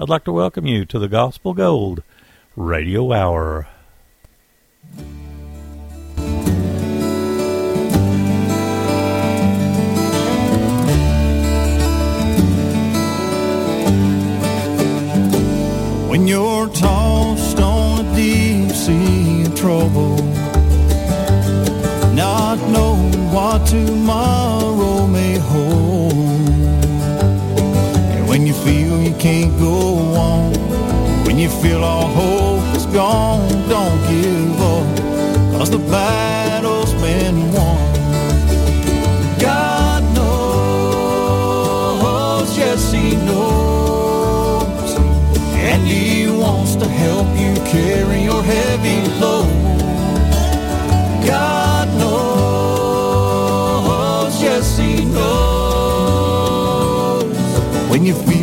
I'd like to welcome you to the Gospel Gold Radio Hour. When you're tossed on a deep sea of trouble, not knowing what tomorrow may hold can't go on. When you feel all hope is gone, don't give up, cause the battle's been won. God knows, yes, He knows, and He wants to help you carry your heavy load. God knows, yes, He knows, when you feel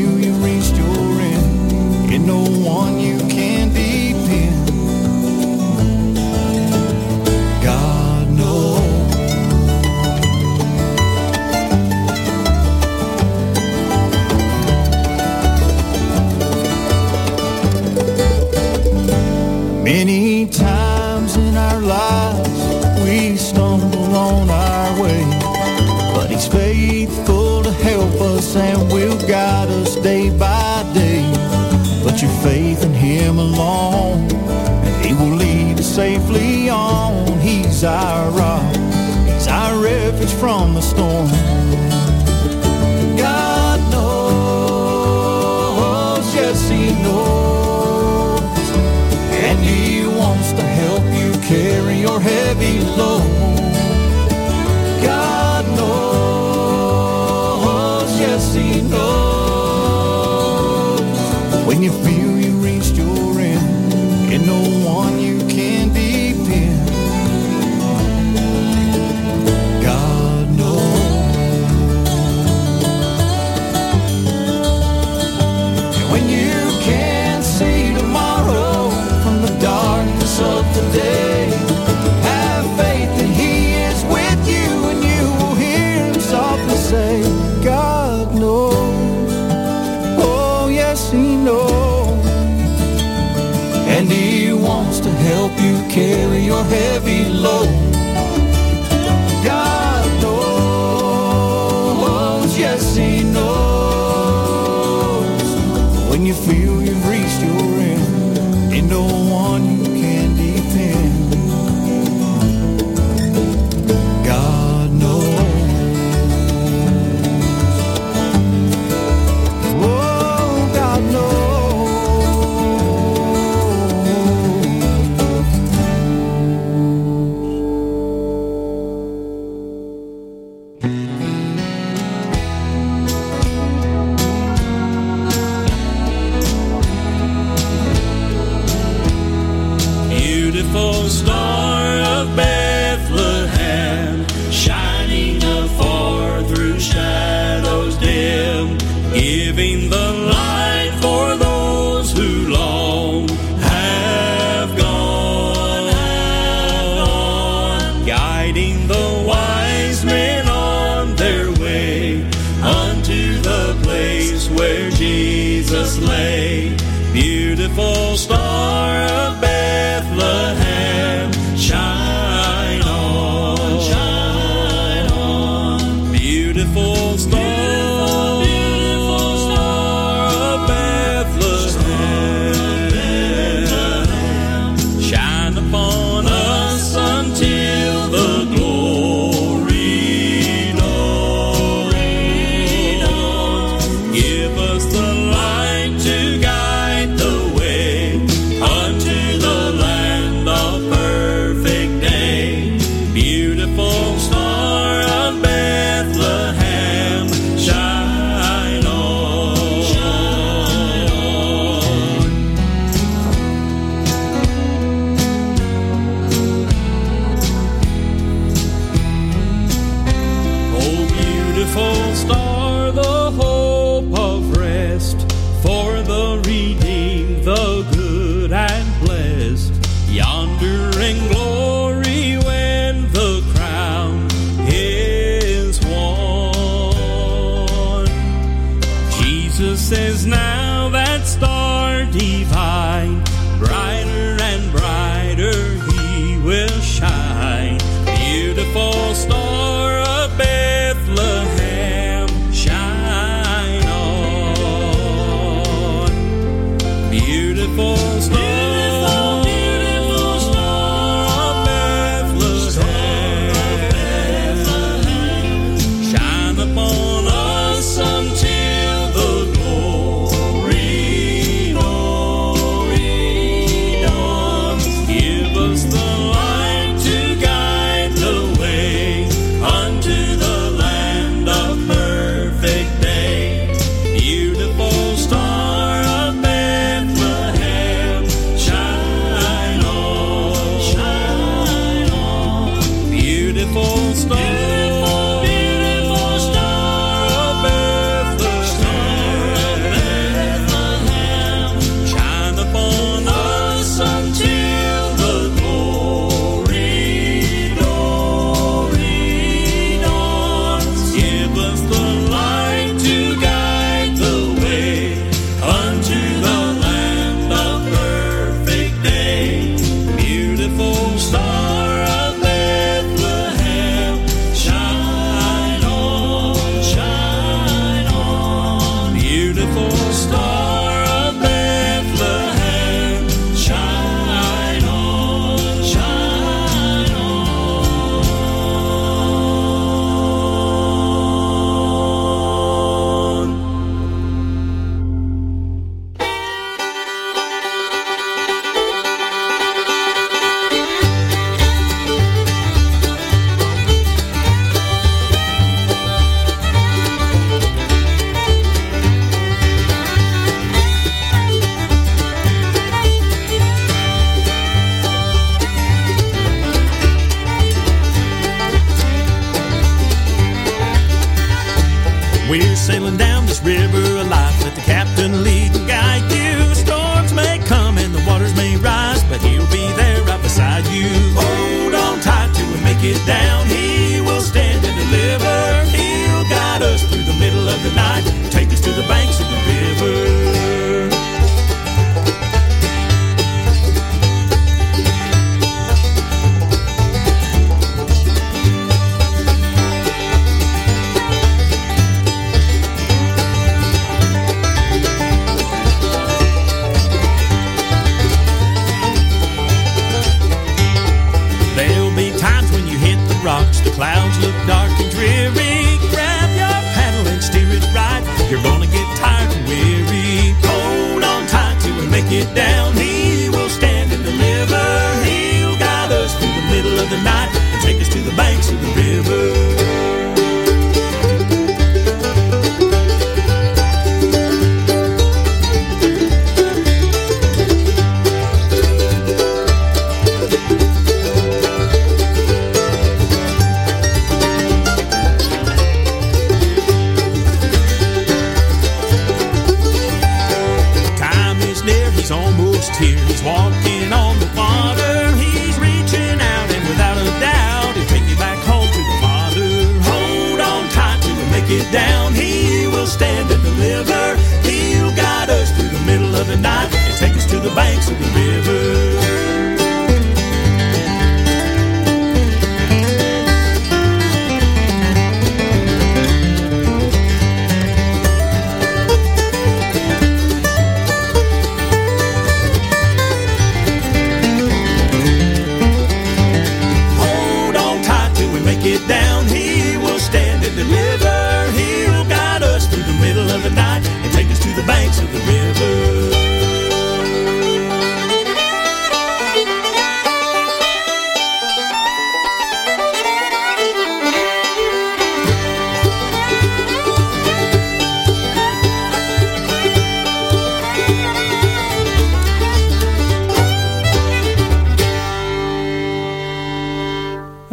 safely on. He's our rock, He's our refuge from the storm. God knows, yes, He knows, and He wants to help you carry your heavy load. God Jesus lay, beautiful star.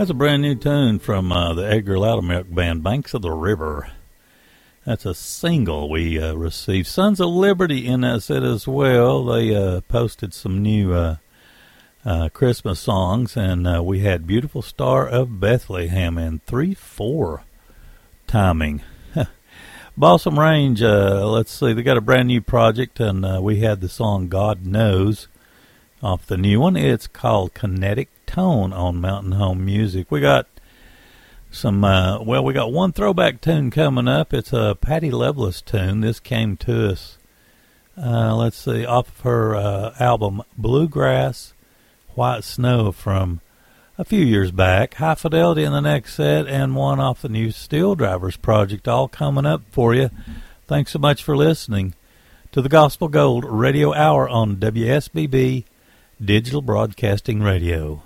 That's a brand new tune from uh, the Edgar Loudermilk Band, Banks of the River. That's a single we uh, received. Sons of Liberty in that set as well. They uh, posted some new uh, uh, Christmas songs, and uh, we had Beautiful Star of Bethlehem in 3 4 timing. Balsam Range, let's see, they got a brand new project, and we had the song God Knows off the new one. It's called Kinetic Tone on Mountain Home Music. We got some, uh, well, we got one throwback tune coming up. It's a Patty Loveless tune. This came to us, uh, let's see, off of her uh, album Bluegrass White Snow from a few years back. High Fidelity in the next set, and one off the new SteelDrivers project, all coming up for you. Thanks so much for listening to the Gospel Gold Radio Hour on WSBB Digital Broadcasting Radio.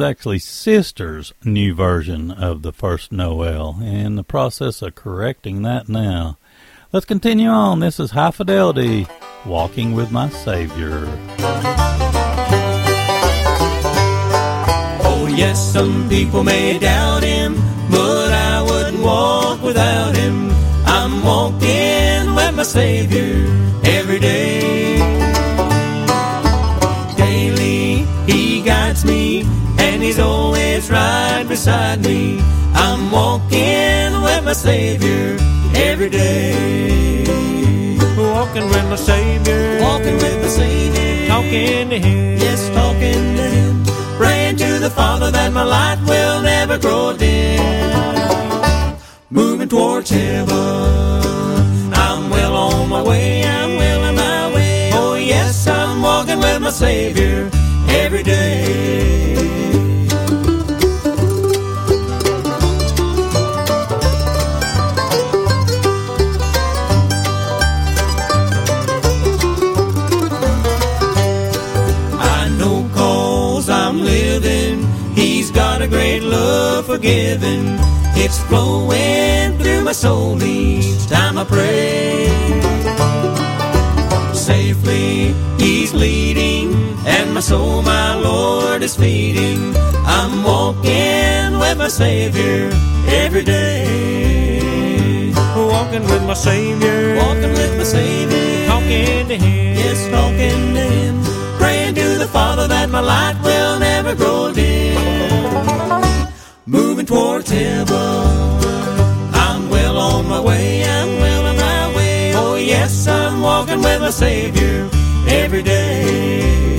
Actually Sister's new version of the first Noel, in the process of correcting that now. Let's continue on. This is High Fidelity, Walking with My Savior. Oh, yes, some people may doubt him, but I wouldn't walk without him. I'm walking with my Savior every day. And He's always right beside me. I'm walking with my Savior every day. Walking with my Savior. Walking with my Savior. Talking to Him. Yes, talking to Him. Praying to the Father that my light will never grow dim. Moving towards heaven. I'm well on my way. I'm well on my way. Oh, yes, I'm walking with my Savior love for giving. It's flowing through my soul each time I pray. Safely He's leading, and my soul, my Lord, is feeding. I'm walking with my Savior every day. Walking with my Savior. Walking with my Savior. Talking to Him. Yes, talking to Him. Praying to the Father that my light will never grow dim. Moving towards heaven. I'm well on my way. I'm well on my way. Oh, yes, I'm walking with my Savior every day.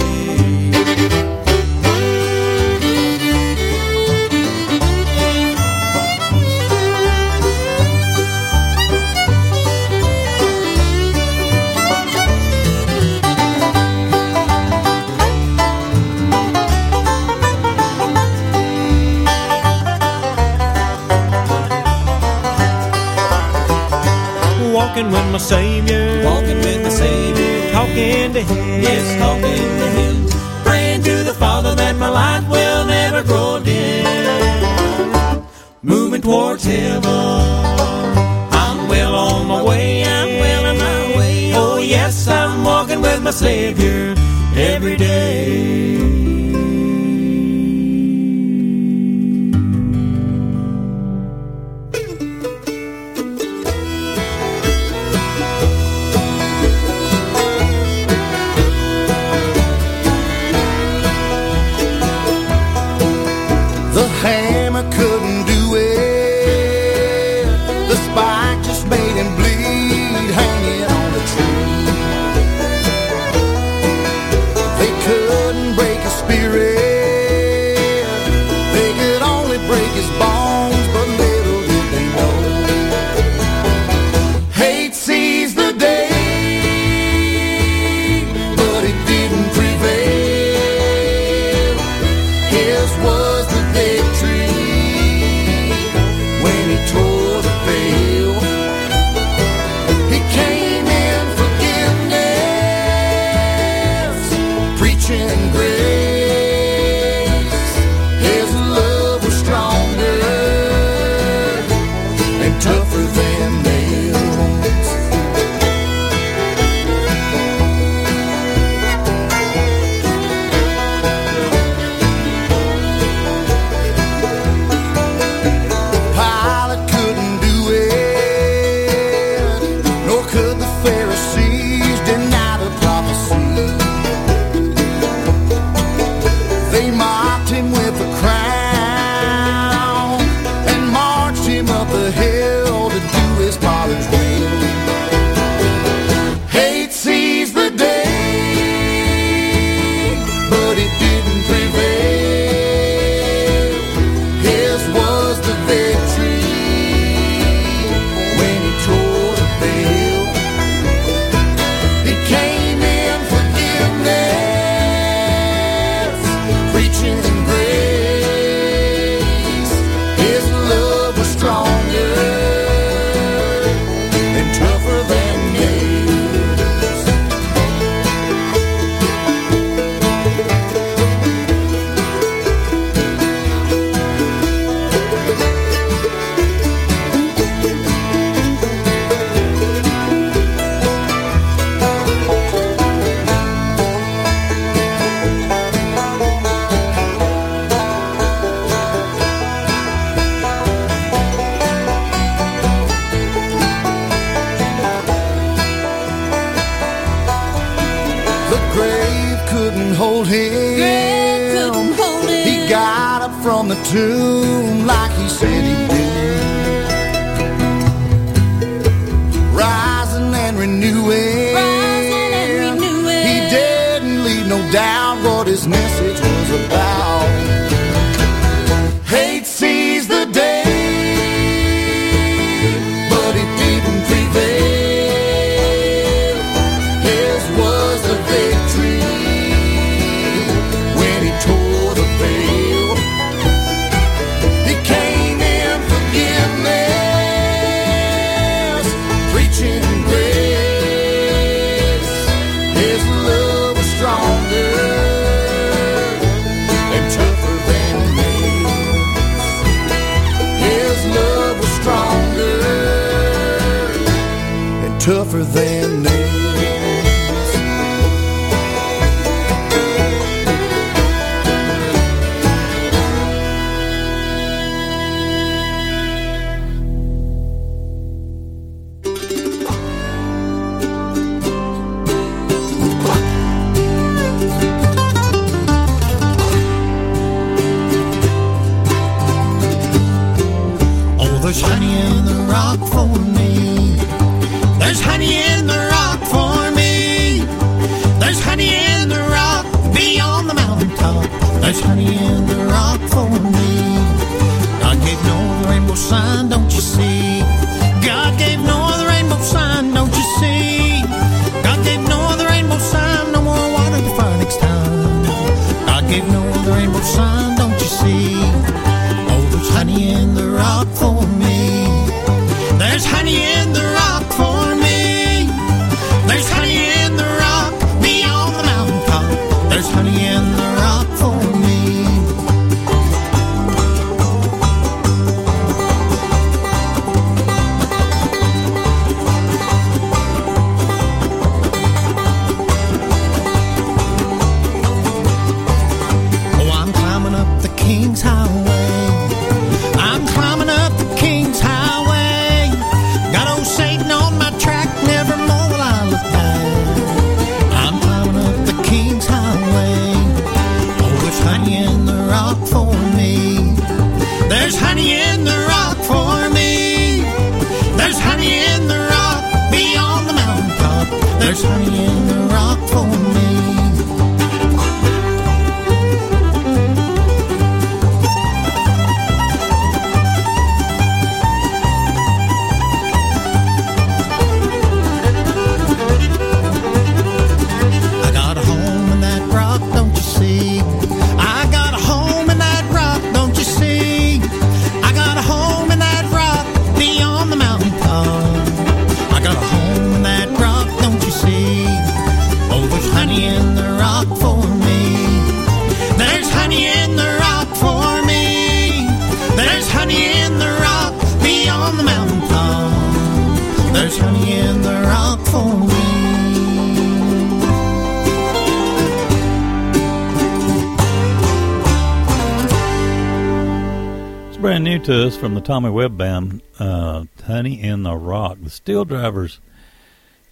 From the Tommy Webb Band, uh, Honey in the Rock. The SteelDrivers.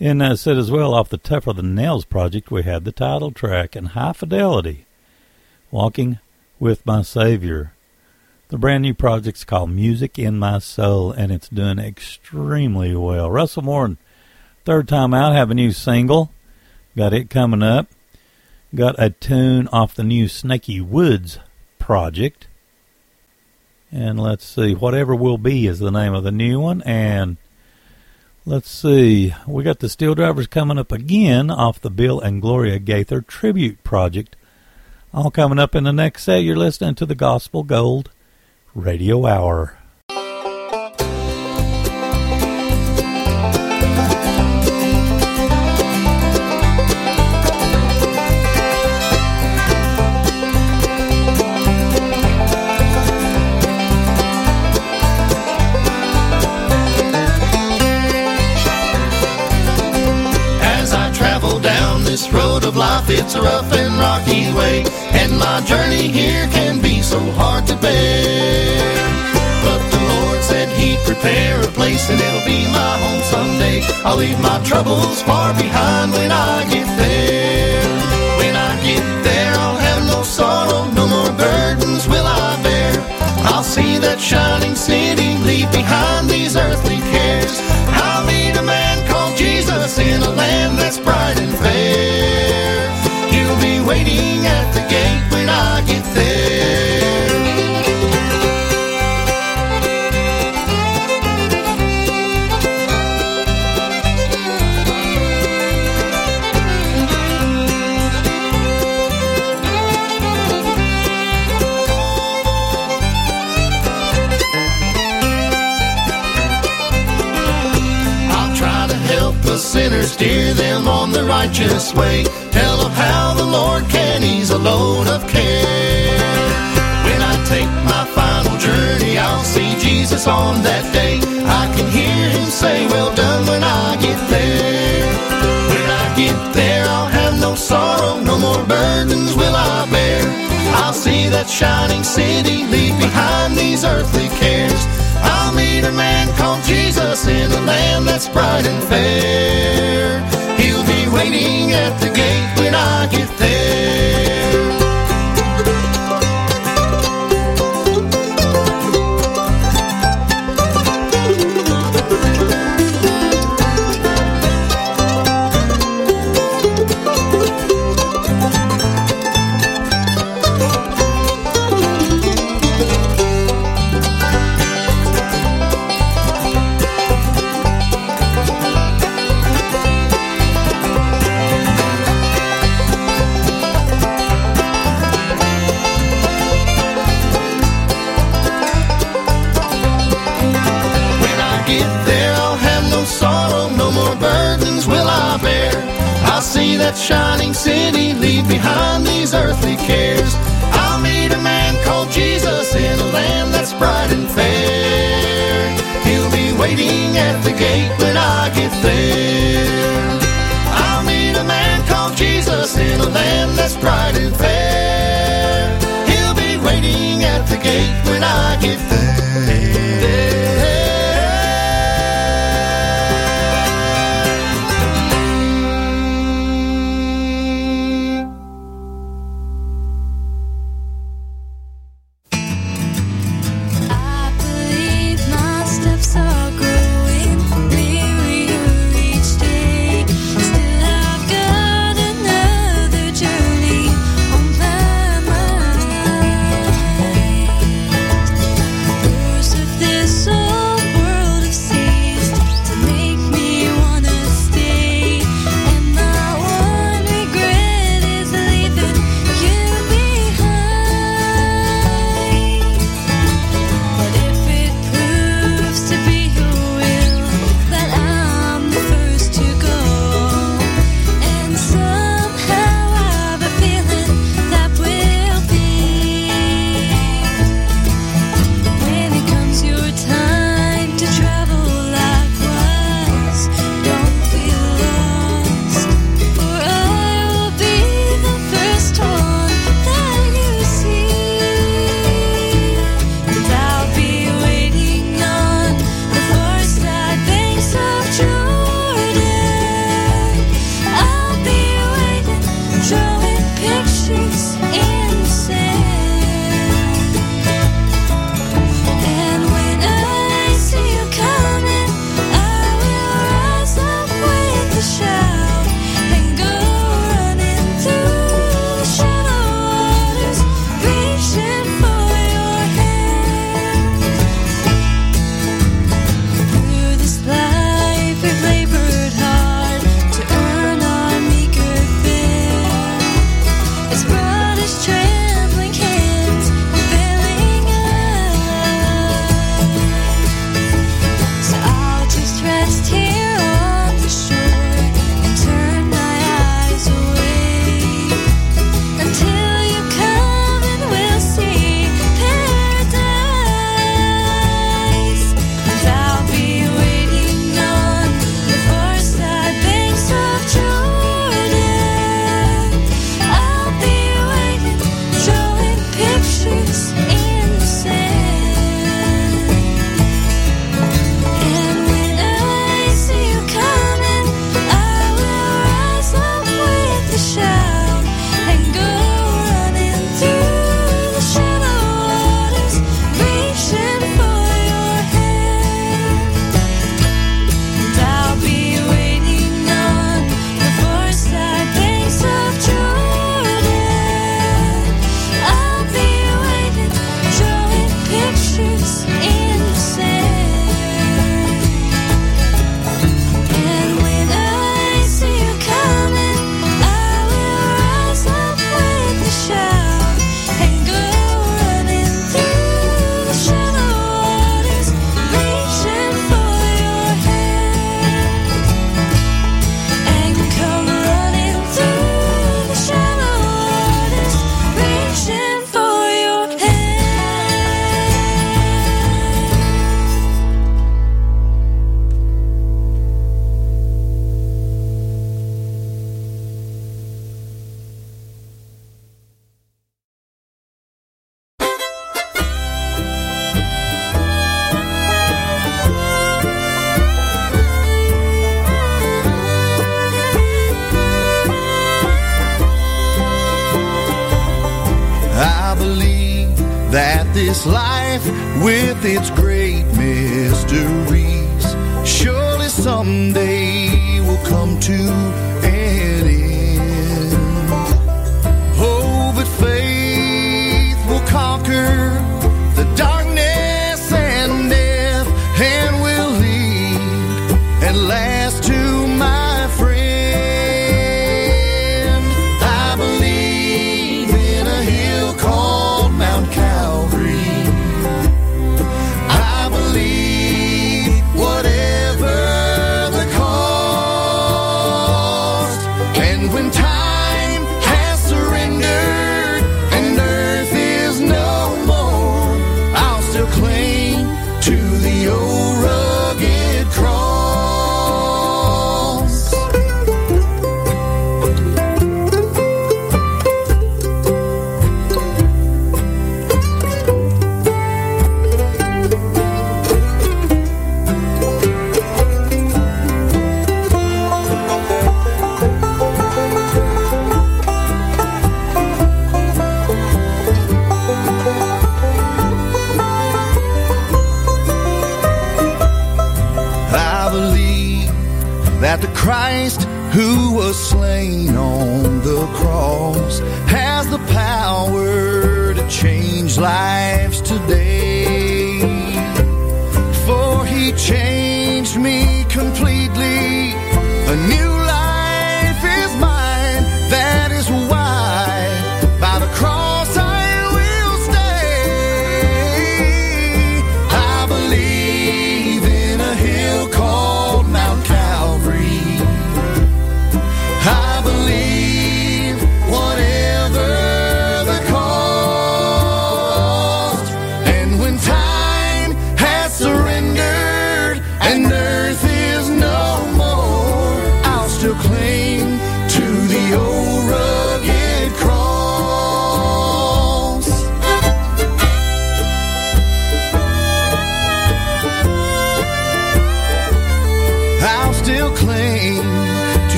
And uh, said as well, off the Tougher Than Nails project, we had the title track and High Fidelity, Walking with My Savior. The brand new project's called Music in My Soul, and it's doing extremely well. Russell Moore, IIIrd Tyme Out, have a new single. Got it coming up. Got a tune off the new Snaky Woods project. And let's see, Whatever Will Be is the name of the new one. And let's see, we got the SteelDrivers coming up again off the Bill and Gloria Gaither Tribute Project. All coming up in the next set. You're listening to the Gospel Gold Radio Hour. It's a rough and rocky way, and my journey here can be so hard to bear. But the Lord said He'd prepare a place, and it'll be my home someday. I'll leave my troubles far behind when I get there. When I get there, I'll have no sorrow, no more burdens will I bear. I'll see that shining city, leave behind these earthly cares. I'll meet a man called Jesus in a land that's bright and fair. Steer them on the righteous way. Tell them how the Lord can ease a load of care. When I take my final journey, I'll see Jesus on that day. I can hear him say, Well done when I get there. When I get there, I'll have no sorrow, no more burdens will I bear. I'll see that shining city, leave behind these earthly cares. I'll meet a man called Jesus in a land that's bright and fair. Waiting at the gate when I get a land that's bright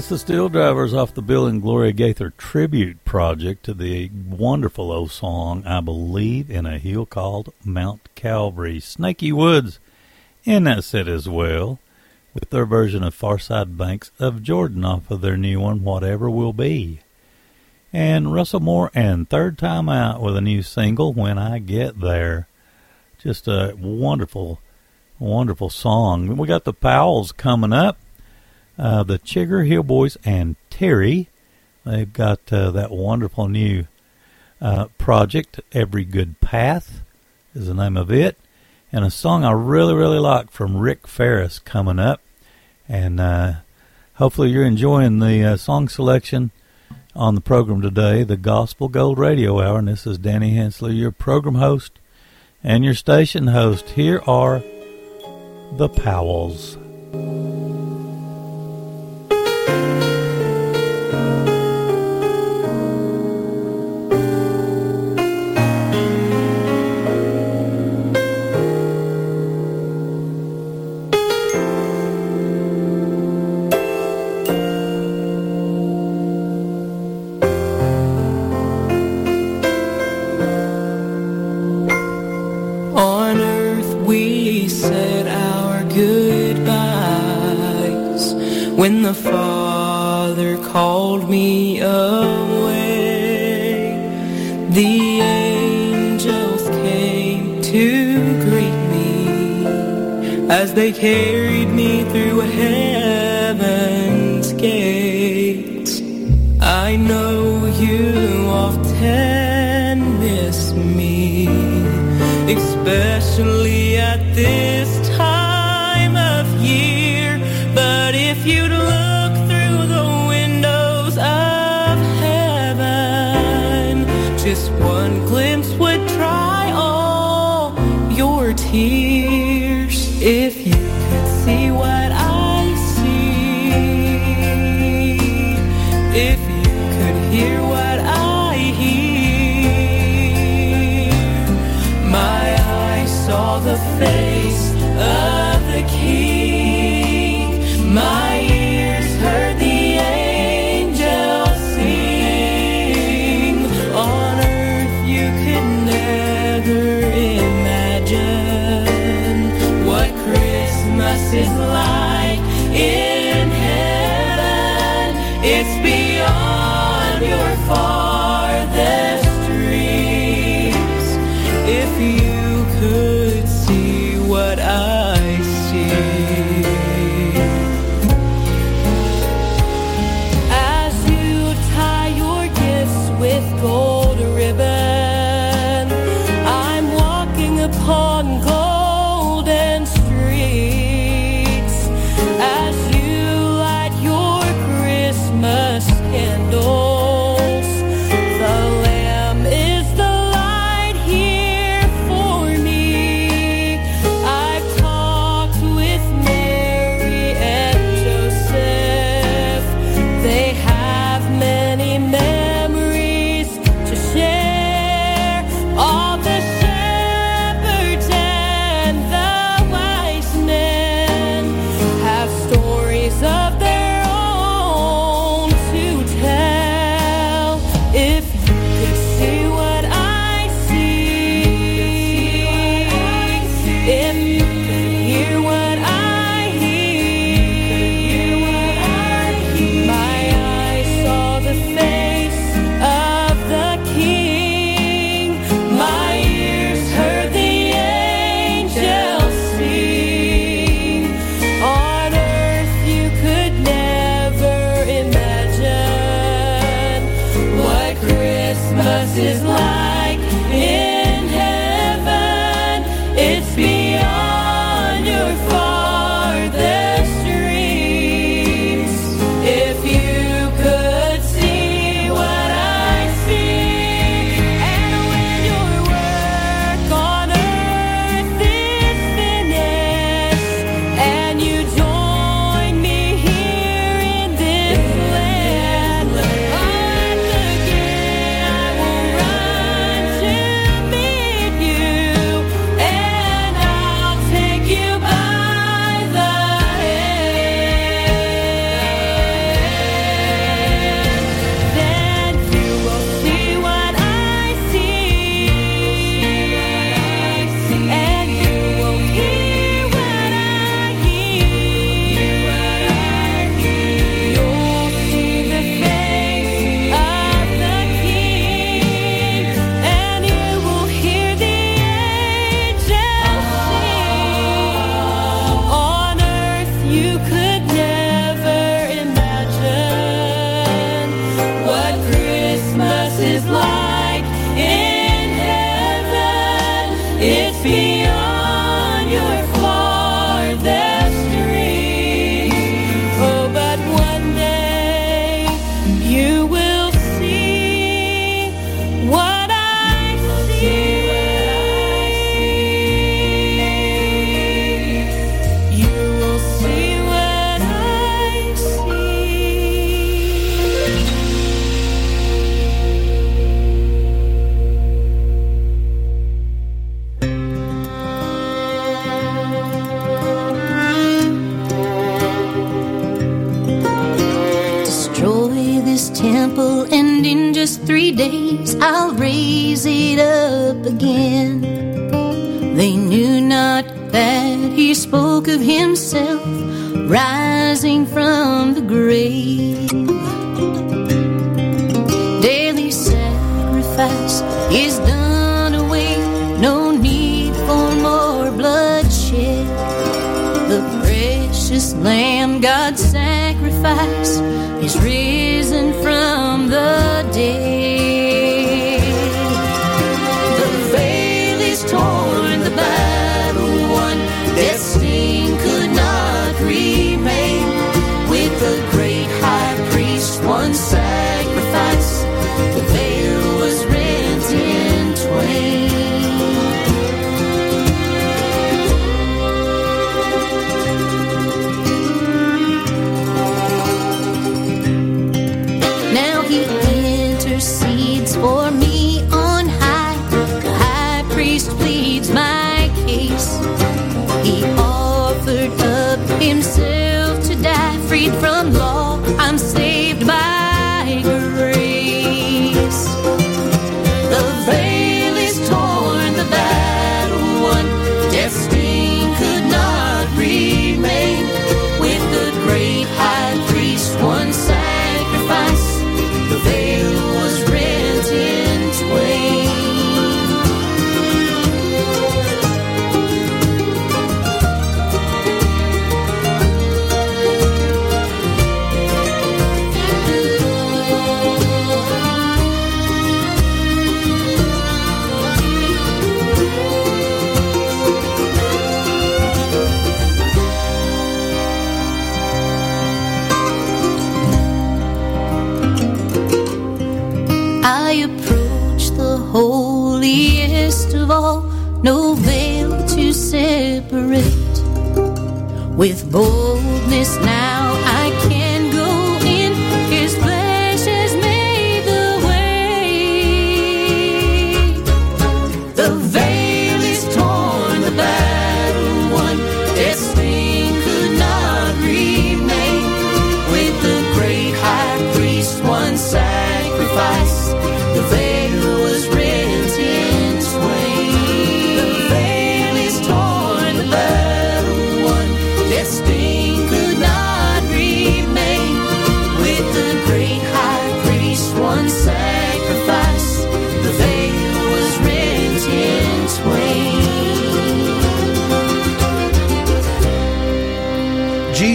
That's the SteelDrivers off the Bill and Gloria Gaither tribute project to the wonderful old song, I Believe in a Hill Called Mount Calvary. Snaky Woods in that set as well, with their version of Farside Banks of Jordan off of their new one, Whatever Will Be. And Russell Moore and IIIrd Tyme Out with a new single, When I Get There. Just a wonderful, wonderful song. We got the Powells coming up uh, the Chigger Hill Boys and Terry. They've got uh, that wonderful new uh, project, Every Good Path is the name of it. And a song I really, really like from Rick Faris coming up. And uh, hopefully you're enjoying the uh, song selection on the program today, the Gospel Gold Radio Hour. And this is Danny Hensley, your program host and your station host. Here are the Powells. The angels came to greet me as they carried me through heaven's gates. I know you often miss me, especially at this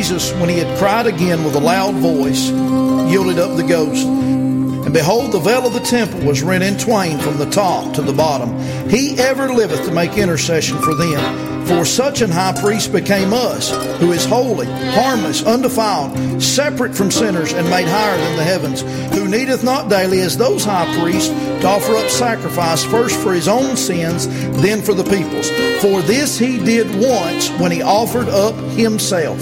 Jesus, when he had cried again with a loud voice, yielded up the ghost. And behold, the veil of the temple was rent in twain from the top to the bottom. He ever liveth to make intercession for them. For such an high priest became us, who is holy, harmless, undefiled, separate from sinners, and made higher than the heavens, who needeth not daily as those high priests to offer up sacrifice first for his own sins, then for the people's. For this he did once when he offered up himself.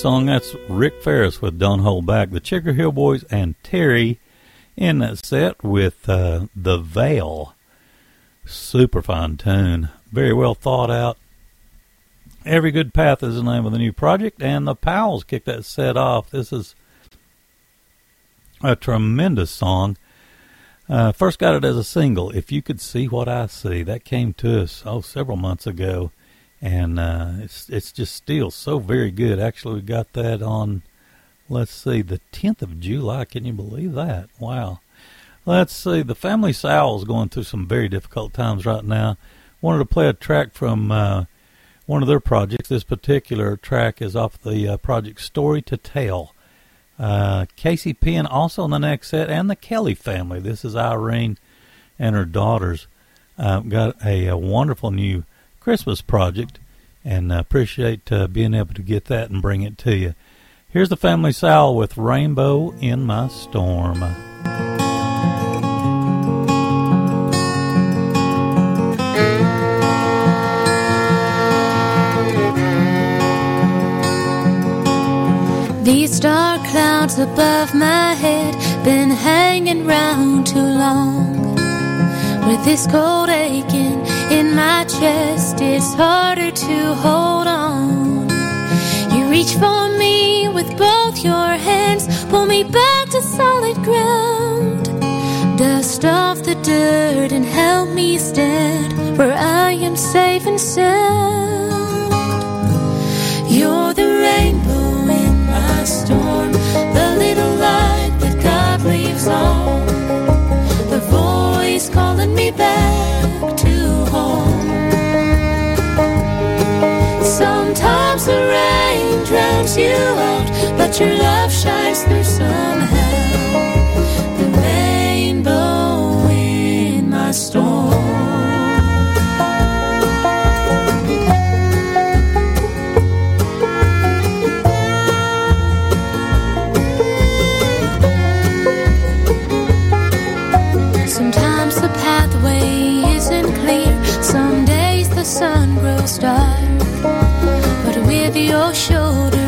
Song. That's Rick Faris with Don't Hold Back. The Chigger Hill Boys and Terry in that set with uh, The Veil. Super fine tune. Very well thought out. Every Good Path is the name of the new project, and the Powells kicked that set off. This is a tremendous song. Uh, first got it as a single, If You Could See What I See. That came to us, oh, several months ago and uh, it's it's just still so very good. Actually, we got that on, let's see, the 10th of July. Can you believe that? Wow. Let's see, the family Sowell's going through some very difficult times right now. Wanted to play a track from uh, one of their projects. This particular track is off the uh, project Story to Tell. Uh, Casey Penn also on the next set, and the Kelly family. This is Irene and her daughters. Uh, got a, a wonderful new Christmas project, and I appreciate uh, being able to get that and bring it to you. Here's the Family Sowell with Rainbow in My Storm. These dark clouds above my head been hanging round too long with this cold aching in my chest, it's harder to hold on. You reach for me with both your hands, pull me back to solid ground. Dust off the dirt and help me stand where I am safe and sound. You're the rainbow in my storm, the little light that God leaves on. The voice calling me back to Times the rain drowns you out, but your love shines through somehow. The rainbow in my storm. your shoulder.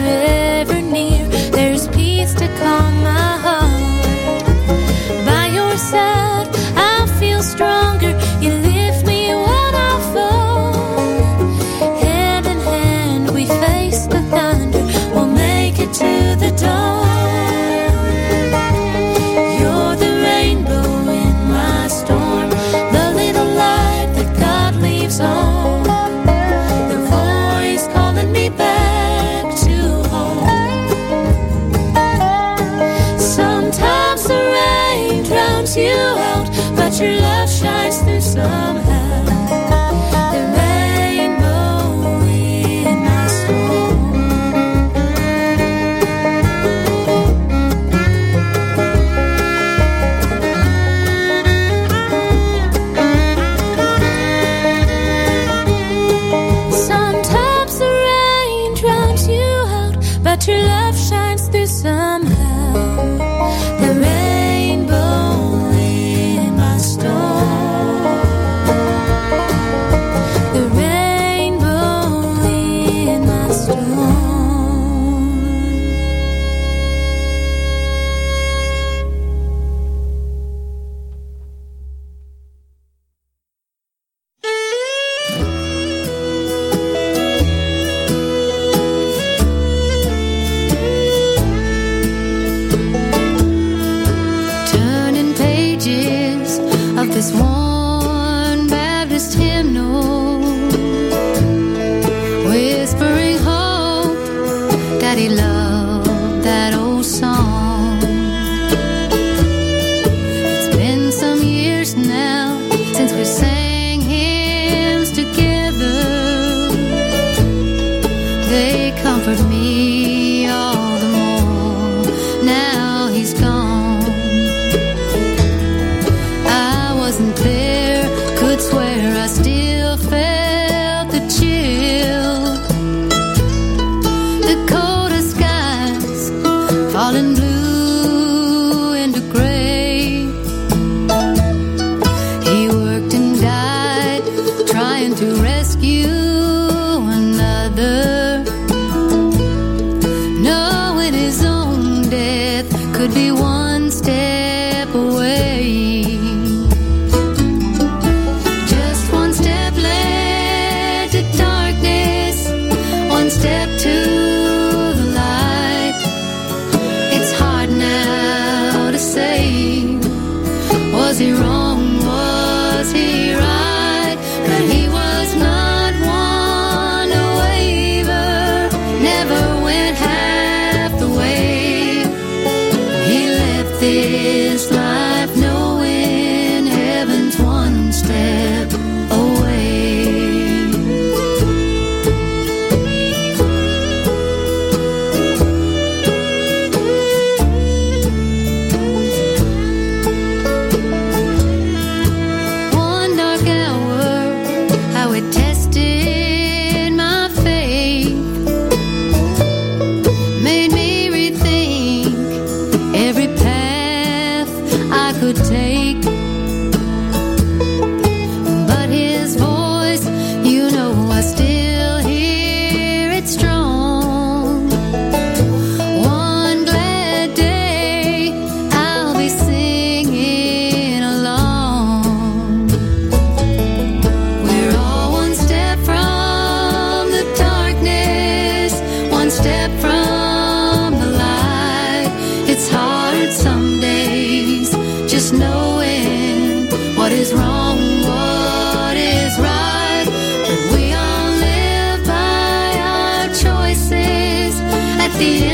Of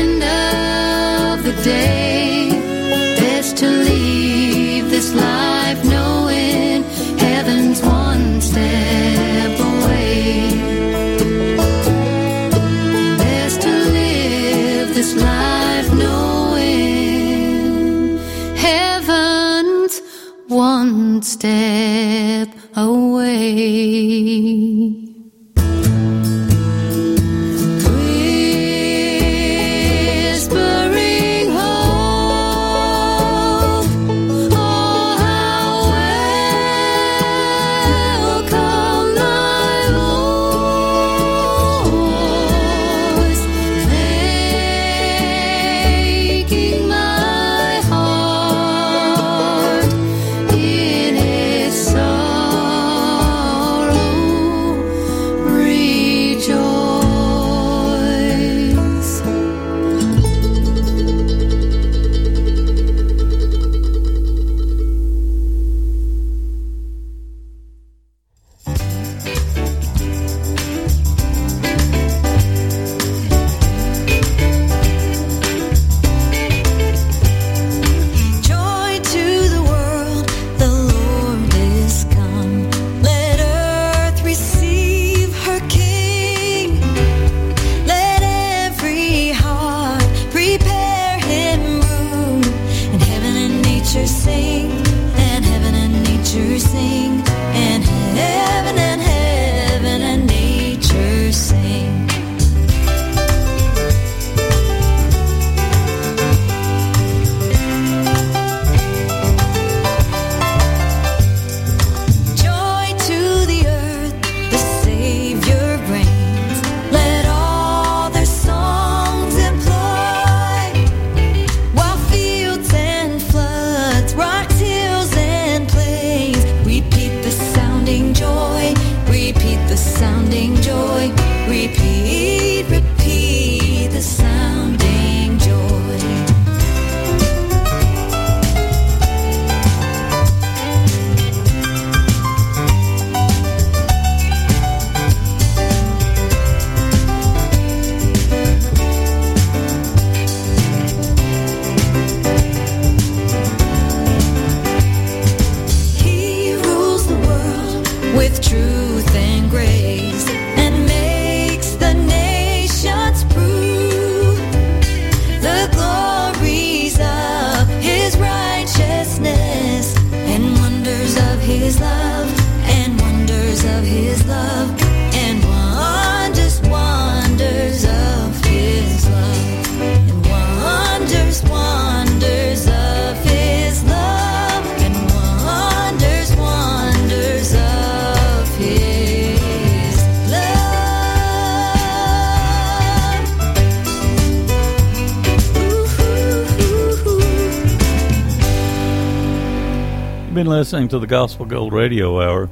listening to the Gospel Gold Radio Hour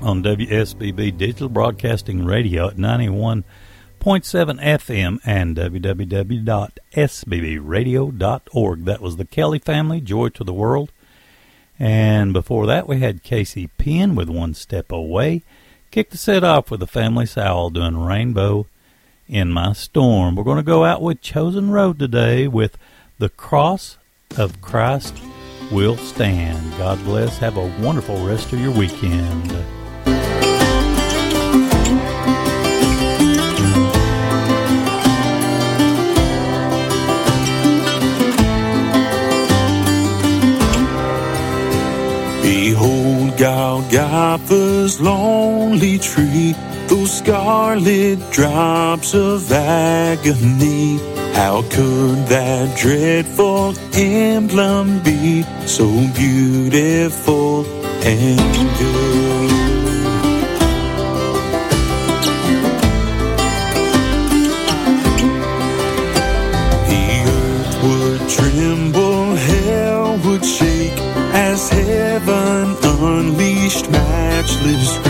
on WSBB Digital Broadcasting Radio at 91.7 FM and www.sbbradio.org. That was the Kelly family, Joy to the World. And before that, we had Casey Penn with One Step Away. Kick the set off with the Family Sowell doing Rainbow in My Storm. We're going to go out with Chosen Road today with The Cross of Christ Will Stand. God bless. Have a wonderful rest of your weekend. Behold Golgotha's lonely tree, those scarlet drops of agony. How could that dreadful emblem be so beautiful and good? Unleashed matchless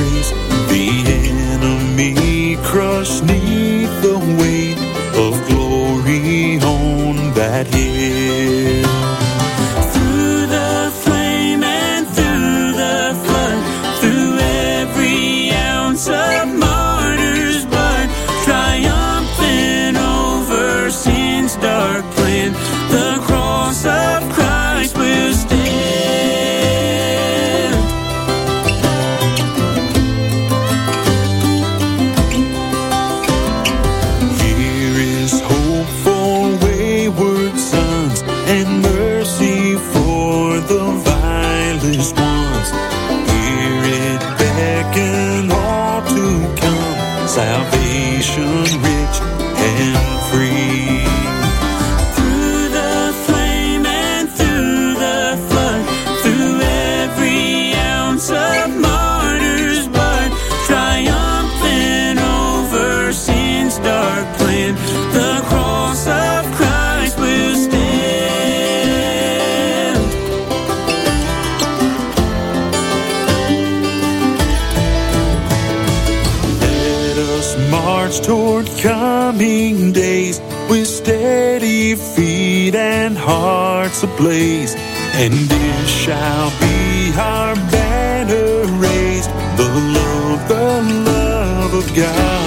mercy for the coming days with steady feet and hearts ablaze. And this shall be our banner raised, the love, the love of God.